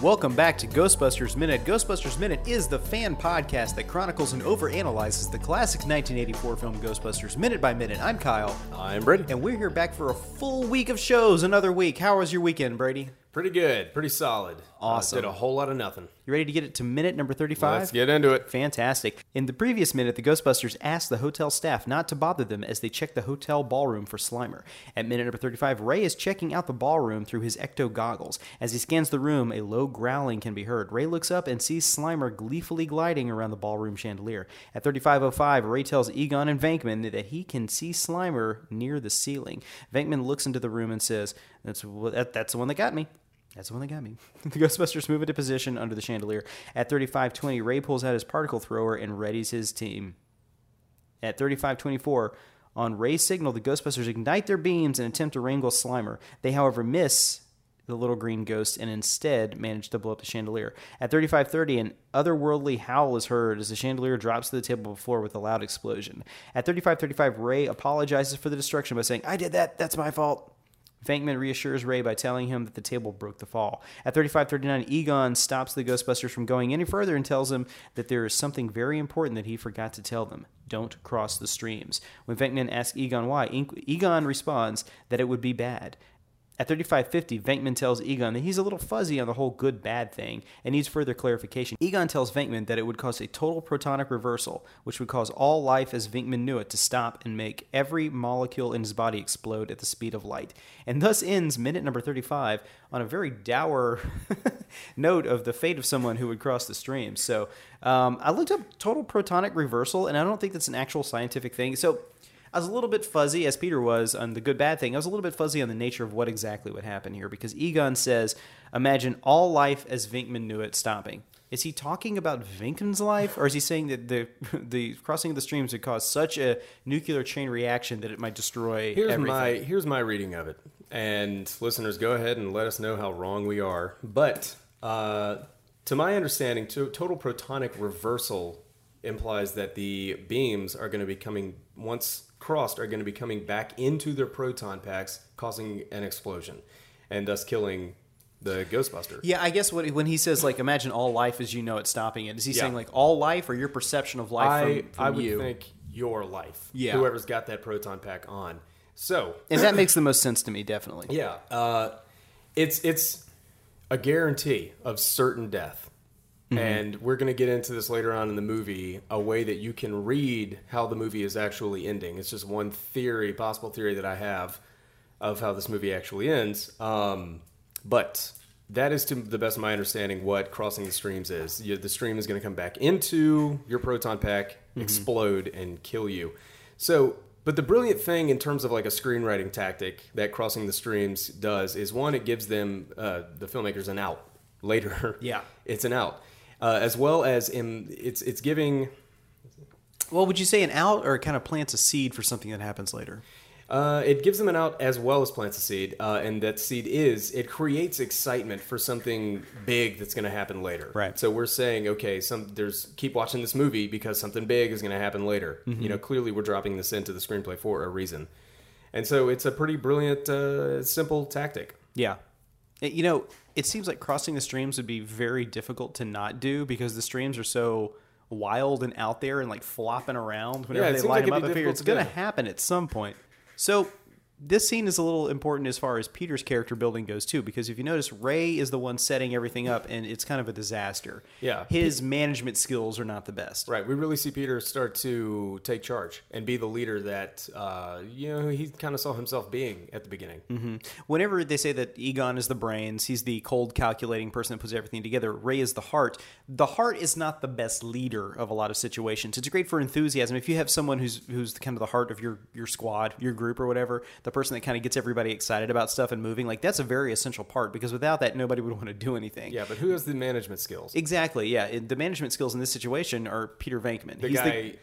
Welcome back to Ghostbusters Minute. Ghostbusters Minute is the fan podcast that chronicles and overanalyzes the classic 1984 film Ghostbusters minute by minute. I'm Kyle, I'm Brady. and we're here back for a full week of shows. Another week. How was your weekend, Brady? Pretty good, pretty solid. Awesome. Uh, did a whole lot of nothing. You ready to get it to minute number 35? Let's get into it. Fantastic. In the previous minute, the Ghostbusters asked the hotel staff not to bother them as they checked the hotel ballroom for Slimer. At minute number 35, Ray is checking out the ballroom through his ecto goggles. As he scans the room, a low growling can be heard. Ray looks up and sees Slimer gleefully gliding around the ballroom chandelier. At 3505, Ray tells Egon and Venkman that he can see Slimer near the ceiling. Venkman looks into the room and says, "That's that, that's the one that got me." That's the one that got me. the Ghostbusters move into position under the chandelier. At 3520, Ray pulls out his particle thrower and readies his team. At 3524, on Ray's signal, the Ghostbusters ignite their beams and attempt to wrangle Slimer. They, however, miss the little green ghost and instead manage to blow up the chandelier. At 3530, an otherworldly howl is heard as the chandelier drops to the table floor with a loud explosion. At 3535, Ray apologizes for the destruction by saying, I did that, that's my fault. Venkman reassures Ray by telling him that the table broke the fall. At 3539, Egon stops the Ghostbusters from going any further and tells them that there is something very important that he forgot to tell them. Don't cross the streams. When Venkman asks Egon why, Egon responds that it would be bad. At 3550, Venkman tells Egon that he's a little fuzzy on the whole good bad thing and needs further clarification. Egon tells Venkman that it would cause a total protonic reversal, which would cause all life as Venkman knew it to stop and make every molecule in his body explode at the speed of light. And thus ends minute number 35 on a very dour note of the fate of someone who would cross the stream. So um, I looked up total protonic reversal, and I don't think that's an actual scientific thing. So I was a little bit fuzzy, as Peter was on the good bad thing. I was a little bit fuzzy on the nature of what exactly would happen here because Egon says, Imagine all life as Venkman knew it stopping. Is he talking about Venkman's life, or is he saying that the the crossing of the streams would cause such a nuclear chain reaction that it might destroy Here's everything? my here's my reading of it, and listeners, go ahead and let us know how wrong we are. But uh, to my understanding, to, total protonic reversal implies that the beams are going to be coming once crossed are going to be coming back into their proton packs, causing an explosion, and thus killing the Ghostbuster. Yeah, I guess what, when he says like imagine all life as you know it stopping it, is he Yeah. saying like all life or your perception of life I from, from I would you? think your life. Yeah. Whoever's got that proton pack on. So and that makes the most sense to me, definitely. Yeah, uh, it's it's a guarantee of certain death, and we're going to get into this later on in the movie. A way that you can read how the movie is actually ending. It's just one theory, possible theory that I have of how this movie actually ends. Um, but that is, to the best of my understanding, what crossing the streams is. You, the stream is going to come back into your proton pack, explode, and kill you. So, but the brilliant thing in terms of like a screenwriting tactic that crossing the streams does is one, it gives them uh, the filmmakers an out later. Yeah. it's an out, uh, as well as in it's it's giving. Well, would you say an out or it kind of plants a seed for something that happens later? Uh, it gives them an out as well as plants a seed, uh, and that seed is it creates excitement for something big that's going to happen later. Right. So we're saying, okay, some there's keep watching this movie because something big is going to happen later. You know, clearly we're dropping this into the screenplay for a reason, and so it's a pretty brilliant, uh, simple tactic. Yeah. You know, it seems like crossing the streams would be very difficult to not do because the streams are so wild and out there and like flopping around whenever Yeah, they line like them up. it'd I be figure it's going to happen at some point. So this scene is a little important as far as Peter's character building goes too, because if you notice, Ray is the one setting everything up, and it's kind of a disaster. Yeah. his management skills are not the best. Right. We really see Peter start to take charge and be the leader that uh, you know he kind of saw himself being at the beginning. Whenever they say that Egon is the brains, he's the cold, calculating person that puts everything together. Ray is the heart. The heart is not the best leader of a lot of situations. It's great for enthusiasm. If you have someone who's who's kind of the heart of your your squad, your group, or whatever, the person that kind of gets everybody excited about stuff and moving, like that's a very essential part. Because without that, nobody would want to do anything. Yeah, but who has the management skills? Exactly. Yeah. And the management skills in this situation are Peter Venkman. The He's guy.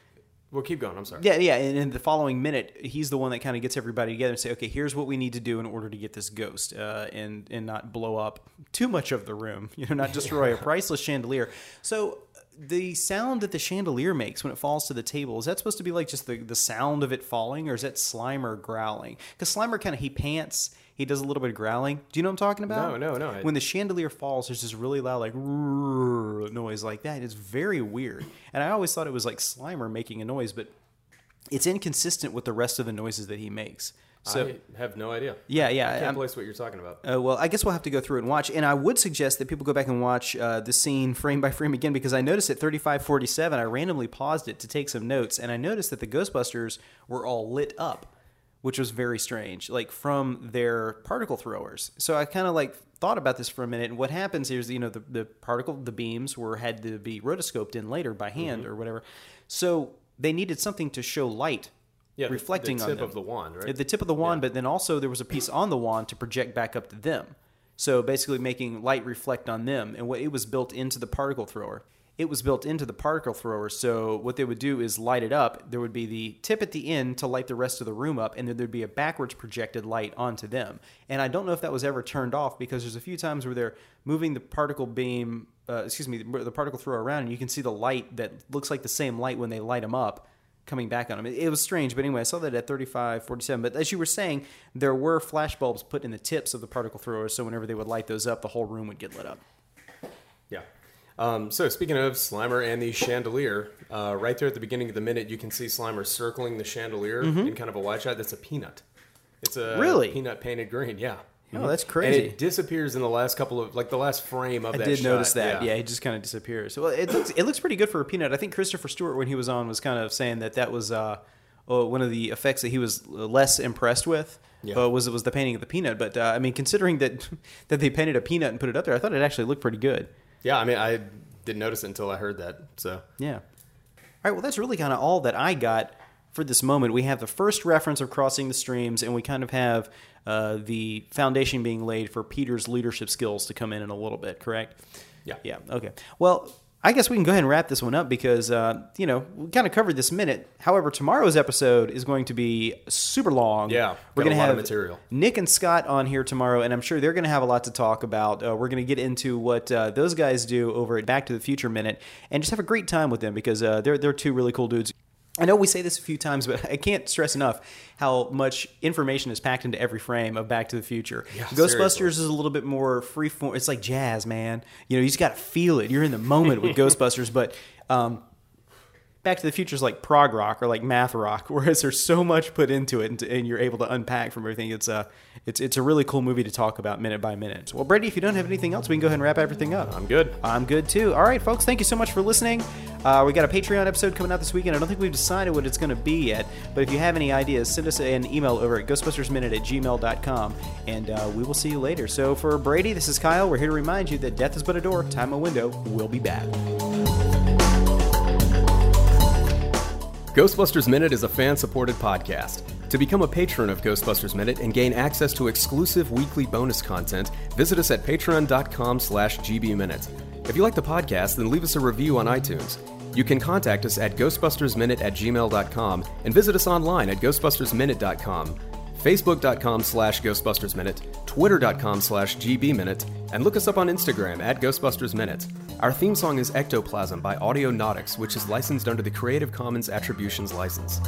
well, keep going. I'm sorry. Yeah, yeah, and in the following minute, he's the one that kind of gets everybody together and say, "Okay, here's what we need to do in order to get this ghost, uh, and and not blow up too much of the room, you know, not destroy a priceless chandelier." So the sound that the chandelier makes when it falls to the table is that supposed to be like just the the sound of it falling, or is that Slimer growling? Because Slimer kind of he pants. he does a little bit of growling. Do you know what I'm talking about? No, no, no, I- When the chandelier falls, there's this really loud like noise like that. It's very weird, and I always thought it was like Slimer making a noise, but it's inconsistent with the rest of the noises that he makes. So I have no idea. yeah, yeah, I can't I'm- place what you're talking about. uh, well, I guess we'll have to go through and watch. And I would suggest that people go back and watch uh, the scene frame by frame again because I noticed at 3547, I randomly paused it to take some notes, and I noticed that the Ghostbusters were all lit up, which was very strange, like from their particle throwers. So I kind of like thought about this for a minute. And what happens here is, you know, the, the particle, the beams were had to be rotoscoped in later by hand Mm-hmm. or whatever. So they needed something to show light. Yeah, the- reflecting the on tip them. of the wand, right? At the tip of the wand, but then also there was a piece on the wand to project back up to them. So basically making light reflect on them. And what it was built into the particle thrower. It was built into the particle thrower. So what they would do is light it up. There would be the tip at the end to light the rest of the room up, and then there'd be a backwards projected light onto them. And I don't know if that was ever turned off because there's a few times where they're moving the particle beam, uh, excuse me, the particle thrower around, and you can see the light that looks like the same light when they light them up coming back on them. It, it was strange, but anyway, I saw that at 35, 47. But as you were saying, there were flash bulbs put in the tips of the particle throwers, so whenever they would light those up, the whole room would get lit up. Yeah. Um, so speaking of Slimer and the chandelier, uh, right there at the beginning of the minute, you can see Slimer circling the chandelier in kind of a wide shot. That's a peanut. It's a Mm-hmm. Really? peanut painted green. Yeah. Oh, that's And crazy. it disappears in the last couple of like the last frame of I that. I did shot. notice that. Yeah. he just kind of disappears. Well, it looks it looks pretty good for a peanut. I think Christopher Stewart, when he was on, was kind of saying that that was uh, oh, one of the effects that he was less impressed with. Yeah. Uh, was was the painting of the peanut? But uh, I mean, considering that that they painted a peanut and put it up there, I thought it actually looked pretty good. Yeah. I mean, I didn't notice it until I heard that. So Yeah. All right. Well, that's really kind of all that I got for this moment. We have the first reference of crossing the streams, and we kind of have uh, the foundation being laid for Peter's leadership skills to come in in a little bit. Correct? Yeah. Yeah. Okay. Well. I guess we can go ahead and wrap this one up because, uh, you know, we kind of covered this minute. However, tomorrow's episode is going to be super long. Yeah, we're going to have material. Nick and Scott on here tomorrow, and I'm sure they're going to have a lot to talk about. Uh, we're going to get into what uh, those guys do over at Back to the Future Minute, and just have a great time with them because uh, they're they're two really cool dudes. I know we say this a few times, but I can't stress enough how much information is packed into every frame of Back to the Future. Yeah, Ghostbusters seriously. is a little bit more free form. It's like jazz, man. You know, you just got to feel it. You're in the moment with Ghostbusters, but. Um, Back to the Future is like prog rock or like math rock, whereas there's so much put into it, and, and you're able to unpack from everything. It's a, it's it's a really cool movie to talk about minute by minute. Well, Brady, if you don't have anything else, we can go ahead and wrap everything up. I'm good. I'm good too. All right, folks, thank you so much for listening. Uh, we got a Patreon episode coming out this weekend. I don't think we've decided what it's going to be yet, but if you have any ideas, send us an email over at ghostbustersminute at gmail.com, and uh, we will see you later. So for Brady, this is Kyle. We're here to remind you that death is but a door, time a window. We'll be back. Ghostbusters Minute is a fan supported podcast. To become a patron of Ghostbusters Minute and gain access to exclusive weekly bonus content, visit us at patreon.com slash gbminute. If you like the podcast, then leave us a review on iTunes. You can contact us at ghostbustersminute at gmail.com and visit us online at ghostbustersminute.com, facebook.com slash ghostbustersminute, twitter.com slash gbminute, and look us up on Instagram at Ghostbusters Minute. Our theme song is Ectoplasm by Audio Audionautix, which is licensed under the Creative Commons Attributions License.